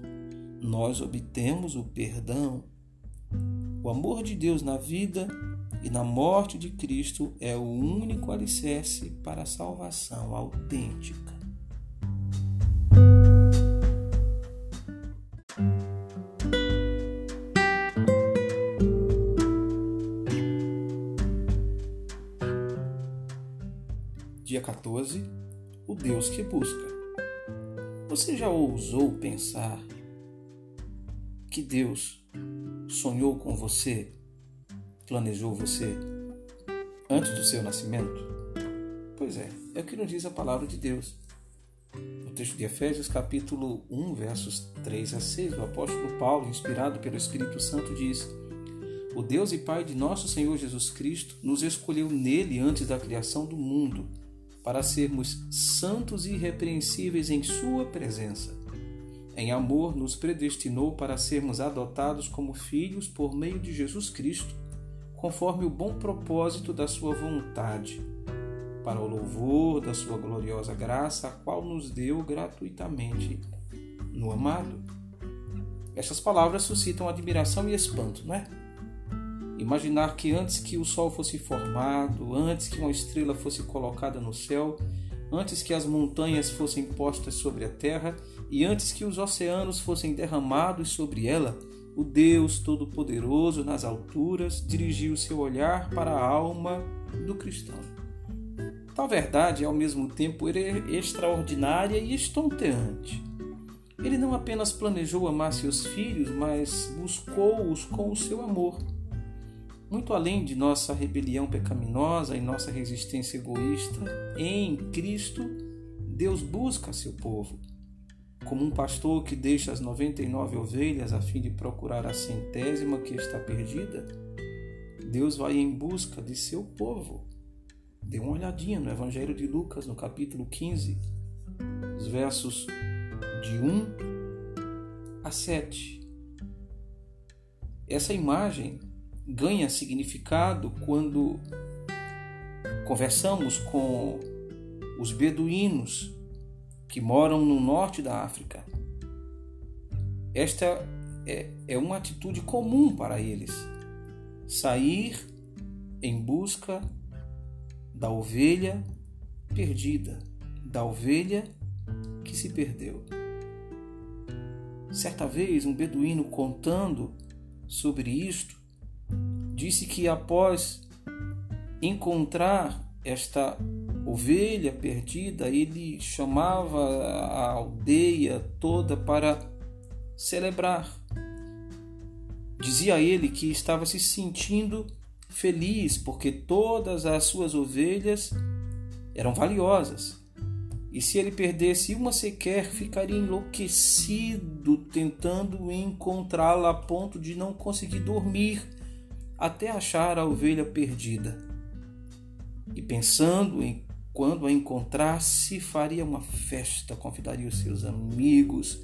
nós obtemos o perdão o amor de Deus na vida e na morte de Cristo é o único alicerce para a salvação autêntica. 14 O Deus que busca. Você já ousou pensar que Deus sonhou com você, planejou você antes do seu nascimento? Pois é, é o que nos diz a palavra de Deus. No texto de Efésios, capítulo 1, versos 3 a 6, o apóstolo Paulo, inspirado pelo Espírito Santo, diz: O Deus e Pai de nosso Senhor Jesus Cristo nos escolheu nele antes da criação do mundo, para sermos santos e irrepreensíveis em Sua presença em amor, nos predestinou para sermos adotados como filhos por meio de Jesus Cristo, conforme o bom propósito da Sua vontade, para o louvor da Sua gloriosa graça, a qual nos deu gratuitamente no amado. Essas palavras suscitam admiração e espanto, não é? Imaginar que antes que o sol fosse formado, antes que uma estrela fosse colocada no céu, antes que as montanhas fossem postas sobre a terra e antes que os oceanos fossem derramados sobre ela, o Deus Todo-Poderoso nas alturas dirigiu seu olhar para a alma do cristão. Tal verdade é ao mesmo tempo extraordinária e estonteante. Ele não apenas planejou amar seus filhos, mas buscou-os com o seu amor muito além de nossa rebelião pecaminosa e nossa resistência egoísta, em Cristo, Deus busca seu povo. Como um pastor que deixa as 99 ovelhas a fim de procurar a centésima que está perdida, Deus vai em busca de seu povo. Dê uma olhadinha no Evangelho de Lucas, no capítulo 15, os versos de 1 a 7. Essa imagem ganha significado quando conversamos com os beduínos que moram no norte da África. Esta é, é uma atitude comum para eles: sair em busca da ovelha perdida, da ovelha que se perdeu. Certa vez, um beduíno contando sobre isto disse que após encontrar esta ovelha perdida, ele chamava a aldeia toda para celebrar. Dizia ele que estava se sentindo feliz porque todas as suas ovelhas eram valiosas. E se ele perdesse uma sequer, ficaria enlouquecido tentando encontrá-la a ponto de não conseguir dormir até achar a ovelha perdida. E pensando em quando a encontrasse, faria uma festa, convidaria os seus amigos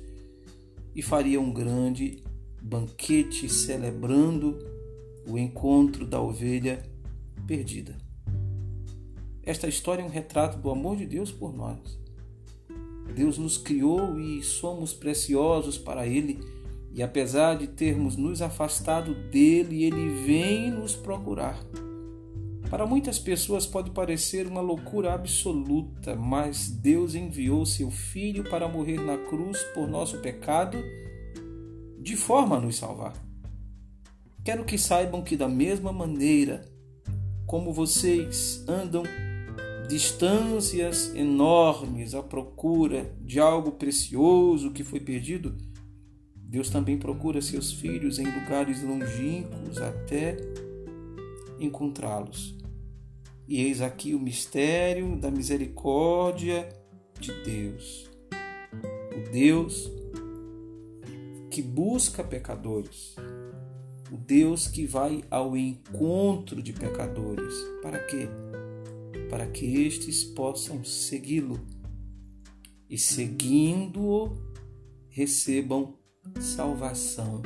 e faria um grande banquete celebrando o encontro da ovelha perdida. Esta história é um retrato do amor de Deus por nós. Deus nos criou e somos preciosos para Ele, e apesar de termos nos afastado dele, Ele vem nos procurar. Para muitas pessoas pode parecer uma loucura absoluta, mas Deus enviou seu Filho para morrer na cruz por nosso pecado, de forma a nos salvar. Quero que saibam que, da mesma maneira como vocês andam distâncias enormes à procura de algo precioso que foi perdido, Deus também procura seus filhos em lugares longínquos até encontrá-los. E eis aqui o mistério da misericórdia de Deus. O Deus que busca pecadores. O Deus que vai ao encontro de pecadores. Para quê? Para que estes possam segui-lo e, seguindo-o, recebam salvação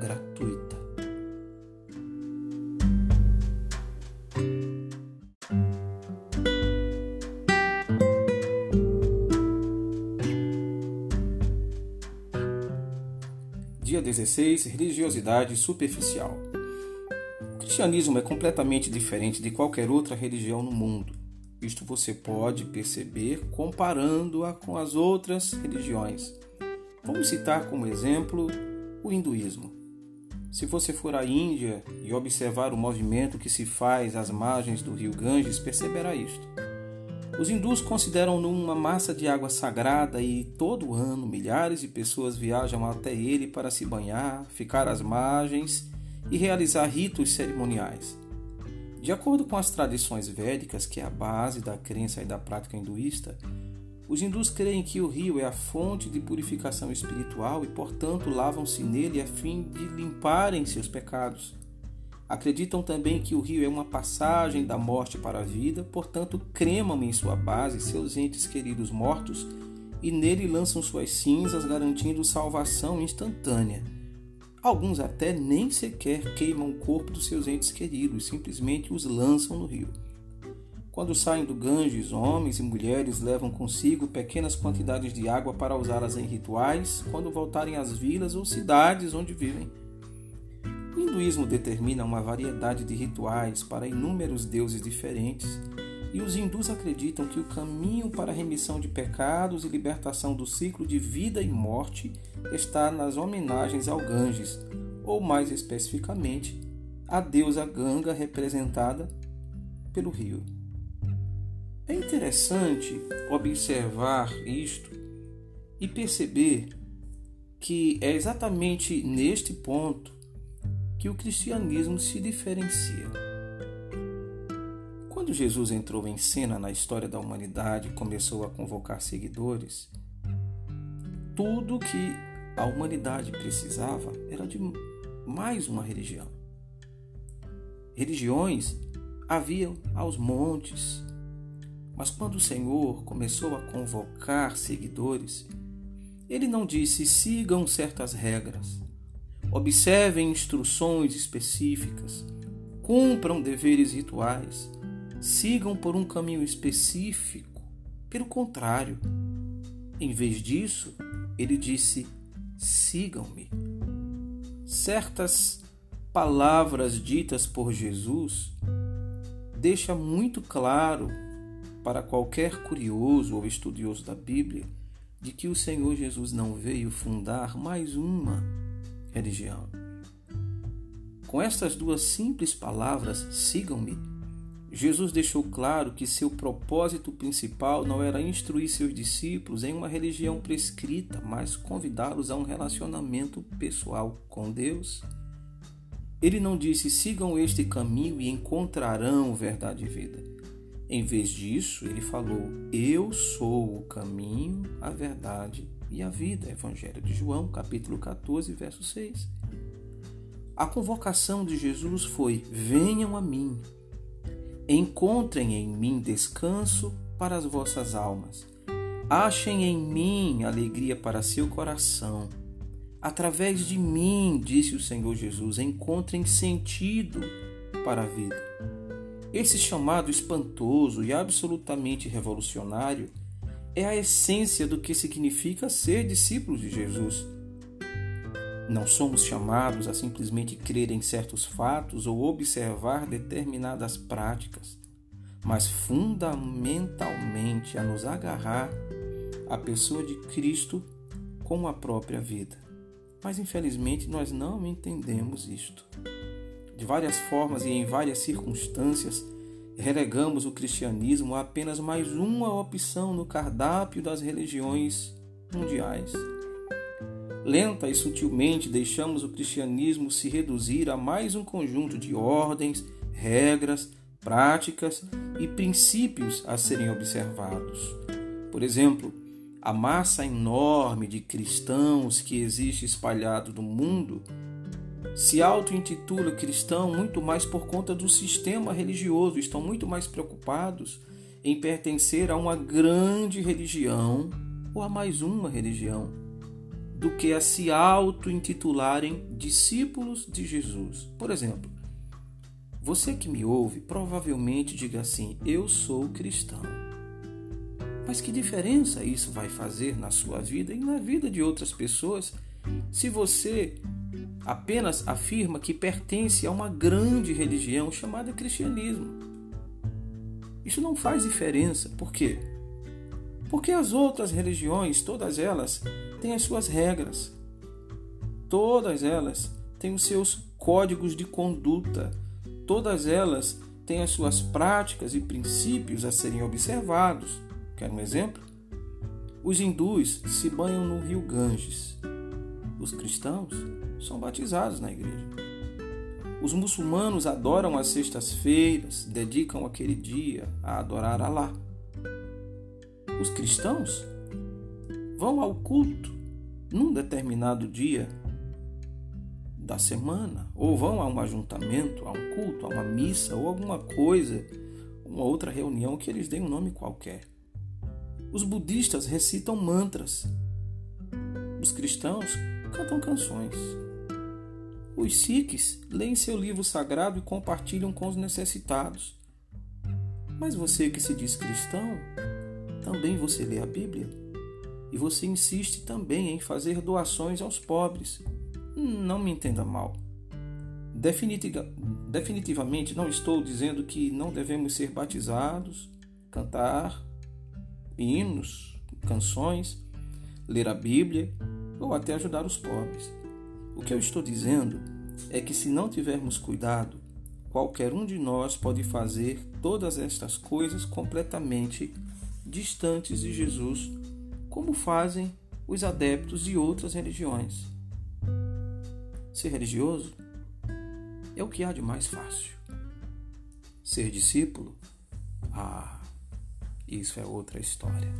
gratuita. Dia 16 Religiosidade superficial. O cristianismo é completamente diferente de qualquer outra religião no mundo. Isto você pode perceber comparando-a com as outras religiões. Vamos citar como exemplo o hinduísmo. Se você for à Índia e observar o movimento que se faz às margens do rio Ganges, perceberá isto. Os hindus consideram-no uma massa de água sagrada e todo ano milhares de pessoas viajam até ele para se banhar, ficar às margens e realizar ritos cerimoniais. De acordo com as tradições védicas, que é a base da crença e da prática hinduísta, os hindus creem que o rio é a fonte de purificação espiritual e, portanto, lavam-se nele a fim de limparem seus pecados. Acreditam também que o rio é uma passagem da morte para a vida, portanto, cremam em sua base seus entes queridos mortos e nele lançam suas cinzas, garantindo salvação instantânea. Alguns até nem sequer queimam o corpo dos seus entes queridos, simplesmente os lançam no rio. Quando saem do Ganges, homens e mulheres levam consigo pequenas quantidades de água para usá-las em rituais quando voltarem às vilas ou cidades onde vivem. O hinduísmo determina uma variedade de rituais para inúmeros deuses diferentes, e os hindus acreditam que o caminho para a remissão de pecados e libertação do ciclo de vida e morte está nas homenagens ao Ganges, ou mais especificamente, à deusa Ganga representada pelo rio. É interessante observar isto e perceber que é exatamente neste ponto que o cristianismo se diferencia. Quando Jesus entrou em cena na história da humanidade e começou a convocar seguidores, tudo que a humanidade precisava era de mais uma religião. Religiões haviam aos montes, mas quando o Senhor começou a convocar seguidores, ele não disse sigam certas regras, Observem instruções específicas, cumpram deveres rituais, sigam por um caminho específico. Pelo contrário, em vez disso, ele disse: sigam-me. Certas palavras ditas por Jesus deixa muito claro para qualquer curioso ou estudioso da Bíblia de que o Senhor Jesus não veio fundar mais uma religião. Com estas duas simples palavras, sigam-me, Jesus deixou claro que seu propósito principal não era instruir seus discípulos em uma religião prescrita, mas convidá-los a um relacionamento pessoal com Deus. Ele não disse sigam este caminho e encontrarão verdade e vida. Em vez disso, ele falou: Eu sou o caminho, a verdade e a vida. Evangelho de João, capítulo 14, verso 6. A convocação de Jesus foi: Venham a mim, encontrem em mim descanso para as vossas almas, achem em mim alegria para seu coração. Através de mim, disse o Senhor Jesus, encontrem sentido para a vida. Esse chamado espantoso e absolutamente revolucionário é a essência do que significa ser discípulos de Jesus. Não somos chamados a simplesmente crer em certos fatos ou observar determinadas práticas, mas fundamentalmente a nos agarrar à pessoa de Cristo como a própria vida. Mas infelizmente nós não entendemos isto. De várias formas e em várias circunstâncias, relegamos o cristianismo a apenas mais uma opção no cardápio das religiões mundiais. Lenta e sutilmente deixamos o cristianismo se reduzir a mais um conjunto de ordens, regras, práticas e princípios a serem observados. Por exemplo, a massa enorme de cristãos que existe espalhado no mundo se auto-intitula cristão muito mais por conta do sistema religioso, estão muito mais preocupados em pertencer a uma grande religião ou a mais uma religião do que a se auto-intitularem discípulos de Jesus. Por exemplo, você que me ouve provavelmente diga assim: Eu sou cristão. Mas que diferença isso vai fazer na sua vida e na vida de outras pessoas se você apenas afirma que pertence a uma grande religião chamada cristianismo? Isso não faz diferença. Por quê? Porque as outras religiões, todas elas, têm as suas regras. Todas elas têm os seus códigos de conduta. Todas elas têm as suas práticas e princípios a serem observados. Quer um exemplo? Os hindus se banham no rio Ganges. Os cristãos são batizados na igreja. Os muçulmanos adoram as sextas-feiras, dedicam aquele dia a adorar Alá. Os cristãos vão ao culto num determinado dia da semana, ou vão a um ajuntamento, a um culto, a uma missa ou alguma coisa, uma outra reunião que eles deem um nome qualquer. Os budistas recitam mantras. Os cristãos cantam canções. Os sikhs leem seu livro sagrado e compartilham com os necessitados. Mas você que se diz cristão, também você lê a Bíblia e você insiste também em fazer doações aos pobres. Não me entenda mal. Definitiva, definitivamente não estou dizendo que não devemos ser batizados, cantar hinos, canções, ler a Bíblia ou até ajudar os pobres. O que eu estou dizendo é que se não tivermos cuidado, qualquer um de nós pode fazer todas estas coisas completamente distantes de Jesus, como fazem os adeptos de outras religiões. Ser religioso é o que há de mais fácil. Ser discípulo, ah, isso é outra história.